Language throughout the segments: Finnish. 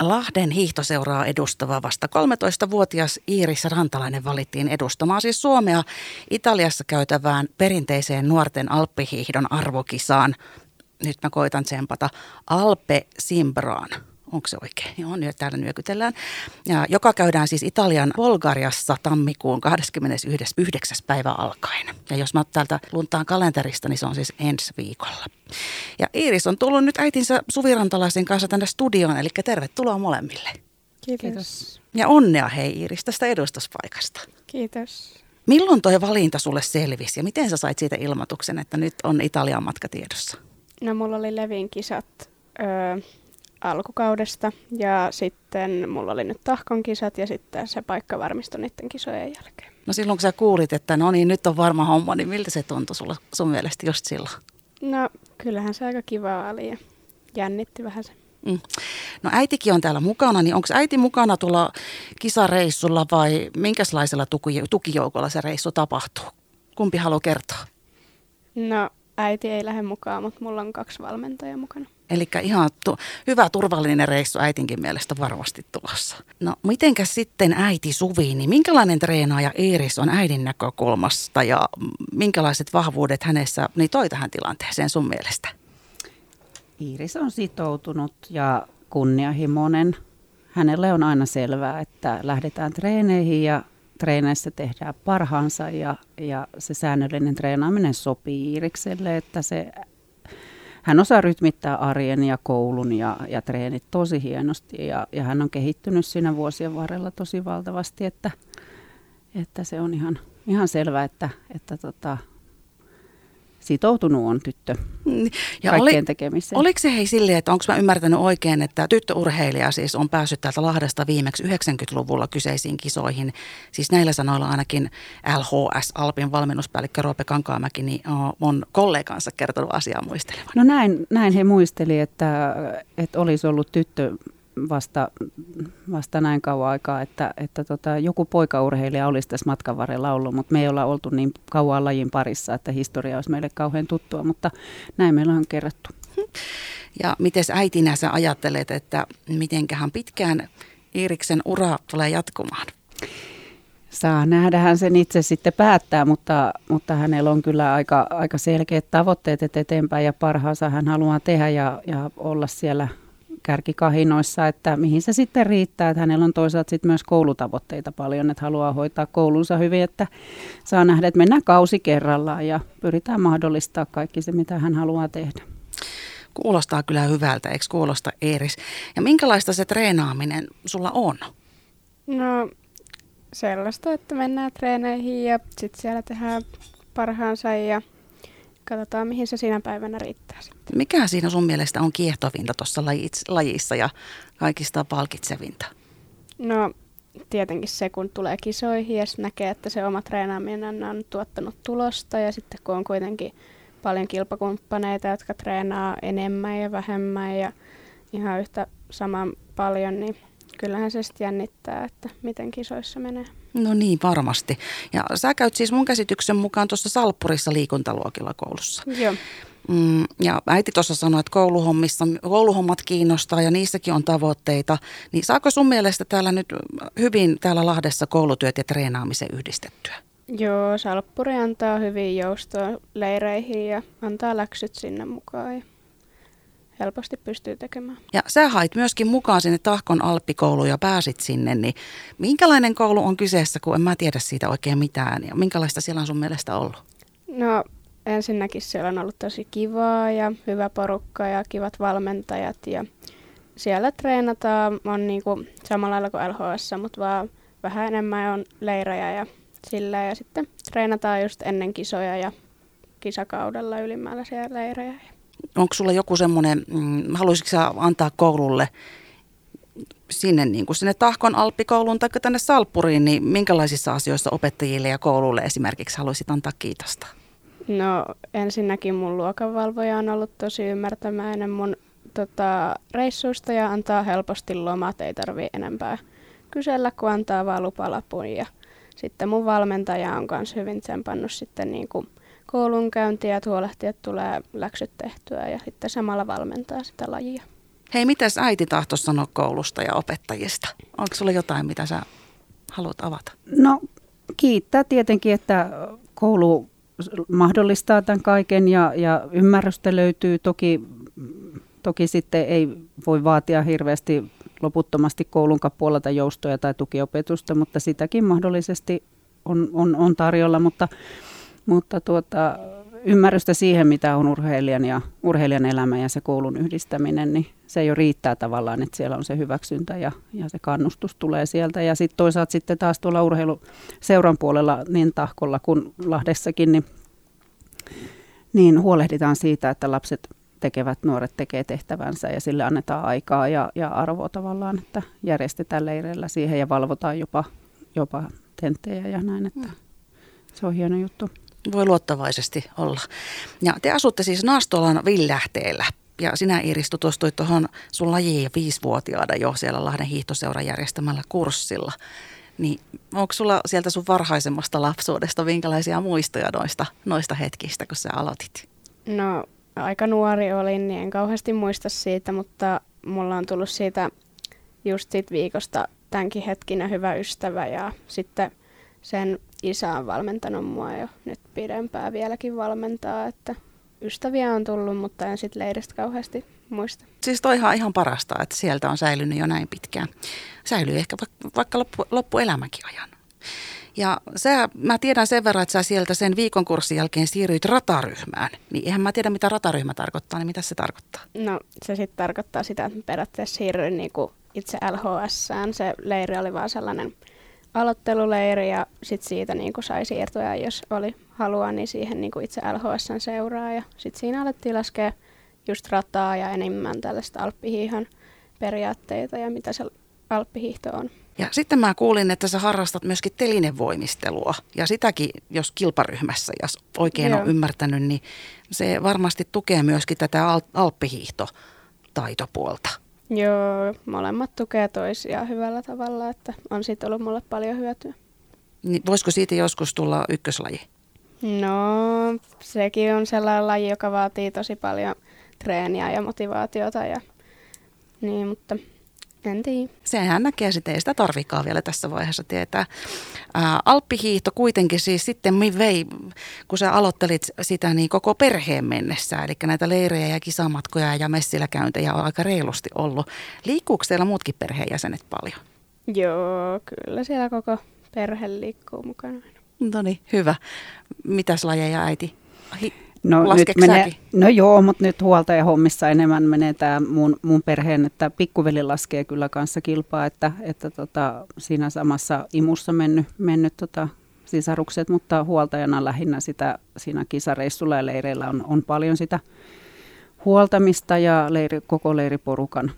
Lahden hiihtoseuraa edustava vasta 13-vuotias Iiris Rantalainen valittiin edustamaan siis Suomea Italiassa käytävään perinteiseen nuorten alppihiihdon arvokisaan. Nyt mä koitan tsempata Alpe Simbraan onko se oikein? Joo, nyt täällä nyökytellään. Ja, joka käydään siis Italian Bulgariassa tammikuun 29. päivä alkaen. Ja jos mä täältä luntaan kalenterista, niin se on siis ensi viikolla. Ja Iiris on tullut nyt äitinsä Suvirantalaisen kanssa tänne studioon, eli tervetuloa molemmille. Kiitos. Ja onnea hei Iiris tästä edustuspaikasta. Kiitos. Milloin toi valinta sulle selvisi ja miten sä sait siitä ilmoituksen, että nyt on Italian matka tiedossa? No mulla oli Levin kisat öö, alkukaudesta ja sitten mulla oli nyt tahkon kisat ja sitten se paikka varmistui niiden kisojen jälkeen. No silloin kun sä kuulit, että no niin nyt on varma homma, niin miltä se tuntui sulla sun mielestä just silloin? No kyllähän se aika kiva oli ja jännitti vähän se. Mm. No äitikin on täällä mukana, niin onko äiti mukana tuolla kisareissulla vai minkälaisella tukijoukolla se reissu tapahtuu? Kumpi haluaa kertoa? No äiti ei lähde mukaan, mutta mulla on kaksi valmentajaa mukana. Eli ihan tu- hyvä turvallinen reissu äitinkin mielestä varmasti tulossa. No mitenkäs sitten äiti Suvi, niin minkälainen treenaaja Iiris on äidin näkökulmasta ja minkälaiset vahvuudet hänessä niin toi tähän tilanteeseen sun mielestä? Iiris on sitoutunut ja kunnianhimoinen. Hänelle on aina selvää, että lähdetään treeneihin ja treeneissä tehdään parhaansa ja, ja se säännöllinen treenaaminen sopii Iirikselle, että se hän osaa rytmittää arjen ja koulun ja, ja treenit tosi hienosti ja, ja hän on kehittynyt siinä vuosien varrella tosi valtavasti, että, että se on ihan, ihan selvää, että, että tota, sitoutunut on tyttö niin, ja kaikkeen oli, tekemiseen. Oliko se hei silleen, että onko mä ymmärtänyt oikein, että tyttöurheilija siis on päässyt täältä Lahdesta viimeksi 90-luvulla kyseisiin kisoihin. Siis näillä sanoilla ainakin LHS, Alpin valmennuspäällikkö Roope Kankaamäki, niin on kollegansa kertonut asiaa muistelevan. No näin, näin he muisteli, että, että olisi ollut tyttö vasta, vasta näin kauan aikaa, että, että tota, joku poikaurheilija olisi tässä matkan varrella ollut, mutta me ei olla oltu niin kauan lajin parissa, että historia olisi meille kauhean tuttua, mutta näin meillä on kerrottu. Ja miten äitinä sä ajattelet, että mitenköhän pitkään Iiriksen ura tulee jatkumaan? Saa nähdä, hän sen itse sitten päättää, mutta, mutta hänellä on kyllä aika, aika selkeät tavoitteet että eteenpäin ja parhaansa hän haluaa tehdä ja, ja olla siellä kärkikahinoissa, että mihin se sitten riittää. Että hänellä on toisaalta sitten myös koulutavoitteita paljon, että haluaa hoitaa koulunsa hyvin, että saa nähdä, että mennään kausi kerrallaan ja pyritään mahdollistaa kaikki se, mitä hän haluaa tehdä. Kuulostaa kyllä hyvältä, eikö kuulosta Eeris? Ja minkälaista se treenaaminen sulla on? No sellaista, että mennään treeneihin ja sitten siellä tehdään parhaansa ja katsotaan, mihin se siinä päivänä riittää. Sitten. Mikä siinä sun mielestä on kiehtovinta tuossa lajissa ja kaikista palkitsevinta? No tietenkin se, kun tulee kisoihin ja näkee, että se oma treenaaminen on tuottanut tulosta ja sitten kun on kuitenkin paljon kilpakumppaneita, jotka treenaa enemmän ja vähemmän ja ihan yhtä saman paljon, niin kyllähän se sitten jännittää, että miten kisoissa menee. No niin, varmasti. Ja sä käyt siis mun käsityksen mukaan tuossa Salppurissa liikuntaluokilla koulussa. Joo. Mm, ja äiti tuossa sanoi, että kouluhommissa, kouluhommat kiinnostaa ja niissäkin on tavoitteita. Niin saako sun mielestä täällä nyt hyvin täällä Lahdessa koulutyöt ja treenaamisen yhdistettyä? Joo, Salppuri antaa hyvin joustoa leireihin ja antaa läksyt sinne mukaan helposti pystyy tekemään. Ja sä hait myöskin mukaan sinne Tahkon Alppikouluun ja pääsit sinne, niin minkälainen koulu on kyseessä, kun en mä tiedä siitä oikein mitään. Ja minkälaista siellä on sun mielestä ollut? No ensinnäkin siellä on ollut tosi kivaa ja hyvä porukka ja kivat valmentajat ja siellä treenataan, on niin kuin samalla lailla kuin LHS, mutta vaan vähän enemmän on leirejä ja sillä ja sitten treenataan just ennen kisoja ja kisakaudella ylimmällä siellä leirejä onko sulla joku semmoinen, mm, haluaisitko sä antaa koululle sinne, niin kuin sinne Tahkon Alppikouluun tai tänne Salppuriin, niin minkälaisissa asioissa opettajille ja koululle esimerkiksi haluaisit antaa kiitosta? No ensinnäkin mun luokanvalvoja on ollut tosi ymmärtämäinen mun tota, reissuista ja antaa helposti lomat, ei tarvi enempää kysellä, kun antaa vaan lupalapun. Ja sitten mun valmentaja on myös hyvin tsempannut sitten niin kuin koulunkäyntiä, että huolehtii, että tulee läksyt tehtyä ja sitten samalla valmentaa sitä lajia. Hei, mitäs äiti tahto sanoa koulusta ja opettajista? Onko sulla jotain, mitä sä haluat avata? No kiittää tietenkin, että koulu mahdollistaa tämän kaiken ja, ja ymmärrystä löytyy. Toki, toki sitten ei voi vaatia hirveästi loputtomasti koulun puolelta joustoja tai tukiopetusta, mutta sitäkin mahdollisesti on, on, on tarjolla. Mutta, mutta tuota, ymmärrystä siihen, mitä on urheilijan ja urheilijan elämä ja se koulun yhdistäminen, niin se jo riittää tavallaan, että siellä on se hyväksyntä ja, ja se kannustus tulee sieltä. Ja sitten toisaalta sitten taas tuolla urheiluseuran puolella niin Tahkolla kuin Lahdessakin, niin, niin huolehditaan siitä, että lapset tekevät, nuoret tekee tehtävänsä ja sille annetaan aikaa ja, ja arvoa tavallaan, että järjestetään leireillä siihen ja valvotaan jopa, jopa tenttejä ja näin, että mm. se on hieno juttu voi luottavaisesti olla. Ja te asutte siis Naastolan Villähteellä. Ja sinä Iris tutustuit tuohon sun lajiin viisivuotiaana jo siellä Lahden hiihtoseuran järjestämällä kurssilla. Niin onko sulla sieltä sun varhaisemmasta lapsuudesta minkälaisia muistoja noista, noista hetkistä, kun sä aloitit? No aika nuori olin, niin en kauheasti muista siitä, mutta mulla on tullut siitä just siitä viikosta tämänkin hetkinen hyvä ystävä ja sitten sen isä on valmentanut mua jo nyt pidempään vieläkin valmentaa, että ystäviä on tullut, mutta en sitten leiristä kauheasti muista. Siis toi ihan, ihan parasta, että sieltä on säilynyt jo näin pitkään. Säilyy ehkä vaikka loppu, loppuelämäkin ajan. Ja sä, mä tiedän sen verran, että sä sieltä sen viikon kurssin jälkeen siirryit rataryhmään. Niin eihän mä tiedä, mitä rataryhmä tarkoittaa, niin mitä se tarkoittaa? No se sitten tarkoittaa sitä, että periaatteessa siirryin niinku itse LHSään. Se leiri oli vaan sellainen aloitteluleiri ja sit siitä niin kuin sai siirtoja, jos oli halua, niin siihen niin kuin itse LHSn seuraa. Ja sitten siinä alettiin laskea just rataa ja enemmän tällaista alppihiihon periaatteita ja mitä se alppihiihto on. Ja sitten mä kuulin, että sä harrastat myöskin telinevoimistelua ja sitäkin, jos kilparyhmässä, jos oikein Joo. on ymmärtänyt, niin se varmasti tukee myöskin tätä alppihiihtotaitopuolta. Joo, molemmat tukee toisiaan hyvällä tavalla, että on siitä ollut mulle paljon hyötyä. Niin voisiko siitä joskus tulla ykköslaji? No, sekin on sellainen laji, joka vaatii tosi paljon treeniä ja motivaatiota. Ja, niin, mutta en tiedä. Sehän näkee sitten, ei sitä tarvikaan vielä tässä vaiheessa tietää. Ää, Alppihiihto kuitenkin siis sitten vei, kun sä aloittelit sitä niin koko perheen mennessä, eli näitä leirejä ja kisamatkoja ja messiläkäyntejä on aika reilusti ollut. Liikkuuko siellä muutkin perheenjäsenet paljon? Joo, kyllä siellä koko perhe liikkuu mukana. No niin, hyvä. Mitäs lajeja äiti? Hi- No, nyt menee, no joo, mutta nyt hommissa enemmän menee tämä mun, mun perheen, että pikkuveli laskee kyllä kanssa kilpaa, että, että tota, siinä samassa imussa mennyt, mennyt tota, sisarukset, mutta huoltajana lähinnä sitä siinä kisareissulla ja leireillä on, on paljon sitä huoltamista ja leiri, koko leiriporukan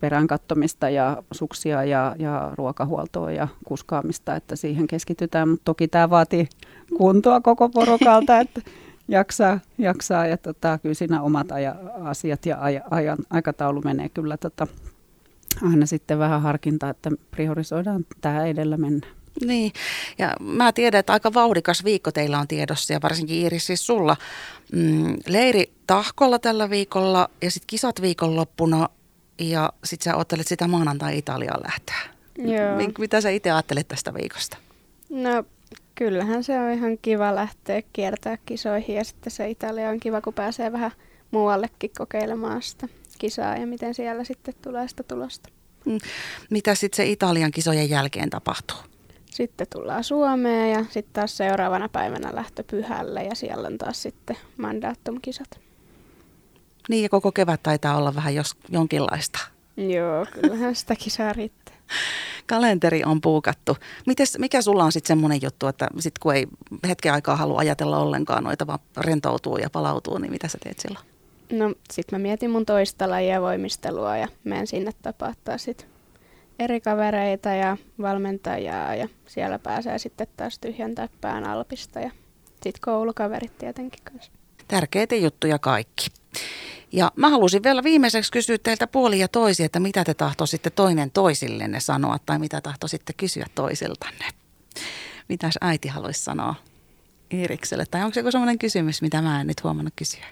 perään kattomista ja suksia ja, ja ruokahuoltoa ja kuskaamista, että siihen keskitytään. Mutta toki tämä vaatii kuntoa koko porukalta, että jaksaa, jaksaa ja tota, kyllä siinä omat aja, asiat ja aja, ajan, aikataulu menee kyllä tota, aina sitten vähän harkintaa, että priorisoidaan tämä edellä mennä. Niin, ja mä tiedän, että aika vauhdikas viikko teillä on tiedossa ja varsinkin Iiris siis sulla. Mm, leiri Tahkolla tällä viikolla ja sitten kisat viikonloppuna ja sitten sä ottelet sitä maanantai Italiaan lähtöä. Joo. Mitä sä itse ajattelet tästä viikosta? No kyllähän se on ihan kiva lähteä kiertää kisoihin ja sitten se Italia on kiva, kun pääsee vähän muuallekin kokeilemaan sitä kisaa ja miten siellä sitten tulee sitä tulosta. Mm. Mitä sitten se Italian kisojen jälkeen tapahtuu? Sitten tullaan Suomeen ja sitten taas seuraavana päivänä lähtö pyhälle ja siellä on taas sitten mandaattum-kisat. Niin ja koko kevät taitaa olla vähän jos, jonkinlaista. Joo, kyllähän sitä kisaa riittää. Kalenteri on puukattu. Mites, mikä sulla on sitten semmoinen juttu, että sit kun ei hetken aikaa halua ajatella ollenkaan noita, vaan rentoutuu ja palautuu, niin mitä sä teet silloin? No sit mä mietin mun toista lajia voimistelua ja menen sinne tapaattaa sit eri kavereita ja valmentajaa ja siellä pääsee sitten taas tyhjentää pään alpista ja sitten koulukaverit tietenkin kanssa. Tärkeitä juttuja kaikki. Ja mä halusin vielä viimeiseksi kysyä teiltä puoli ja toisi, että mitä te tahtoisitte toinen toisillenne sanoa tai mitä tahtoisitte kysyä toisiltanne. Mitäs äiti haluaisi sanoa Iirikselle? Tai onko se joku sellainen kysymys, mitä mä en nyt huomannut kysyä?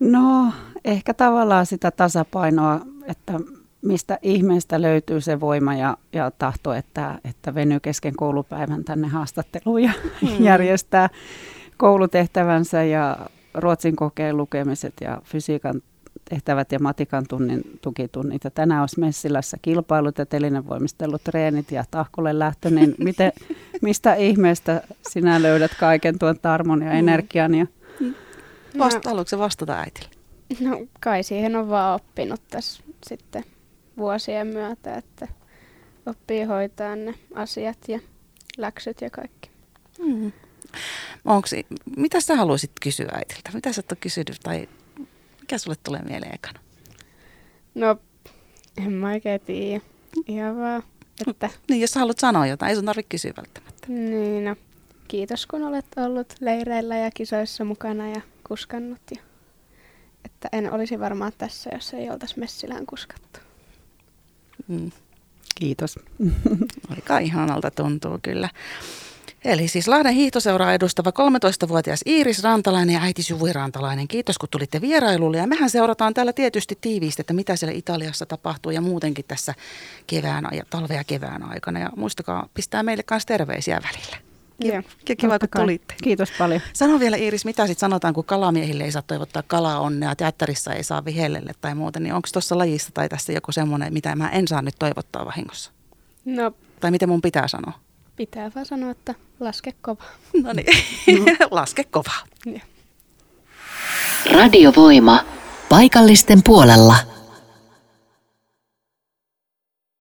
No ehkä tavallaan sitä tasapainoa, että mistä ihmeestä löytyy se voima ja, ja tahto, että, että venyy kesken koulupäivän tänne haastatteluun ja mm. järjestää koulutehtävänsä ja ruotsin kokeen lukemiset ja fysiikan tehtävät ja matikan tunnin tukitunnit. Ja tänään olisi Messilässä kilpailut ja telinevoimistellut treenit ja tahkolle lähtö, niin miten, mistä ihmeestä sinä löydät kaiken tuon tarmon ja mm. energian? Ja... Vasta, haluatko vastata äitille? No kai siihen on vaan oppinut tässä sitten vuosien myötä, että oppii hoitaa ne asiat ja läksyt ja kaikki. Mm. Onks, mitä sä haluaisit kysyä äitiltä? Mitä sä et ole kysynyt tai mikä sulle tulee mieleen ekana? No, en mä oikein tiedä. Ihan vaan, että... Niin, jos sä haluat sanoa jotain, ei sun tarvitse kysyä välttämättä. Niin, no. Kiitos kun olet ollut leireillä ja kisoissa mukana ja kuskannut. Ja, että en olisi varmaan tässä, jos ei oltaisi Messilään kuskattu. Mm. Kiitos. Aika ihanalta tuntuu kyllä. Eli siis Lahden hiihtoseuraa edustava 13-vuotias Iiris Rantalainen ja äiti Suvi Rantalainen. Kiitos kun tulitte vierailulle ja mehän seurataan täällä tietysti tiiviisti, että mitä siellä Italiassa tapahtuu ja muutenkin tässä kevään ja talve- ja kevään aikana. Ja muistakaa pistää meille myös terveisiä välillä. Kiva, kiva kun tulitte. Kiitos paljon. Sano vielä Iiris, mitä sitten sanotaan, kun kalamiehille ei saa toivottaa kalaa onnea, teatterissa ei saa vihellelle tai muuten, niin onko tuossa lajissa tai tässä joku semmoinen, mitä mä en saa nyt toivottaa vahingossa? No. Tai miten mun pitää sanoa? Pitää vaan sanoa, että laske kova. No niin, laske kova. Radiovoima. Paikallisten puolella.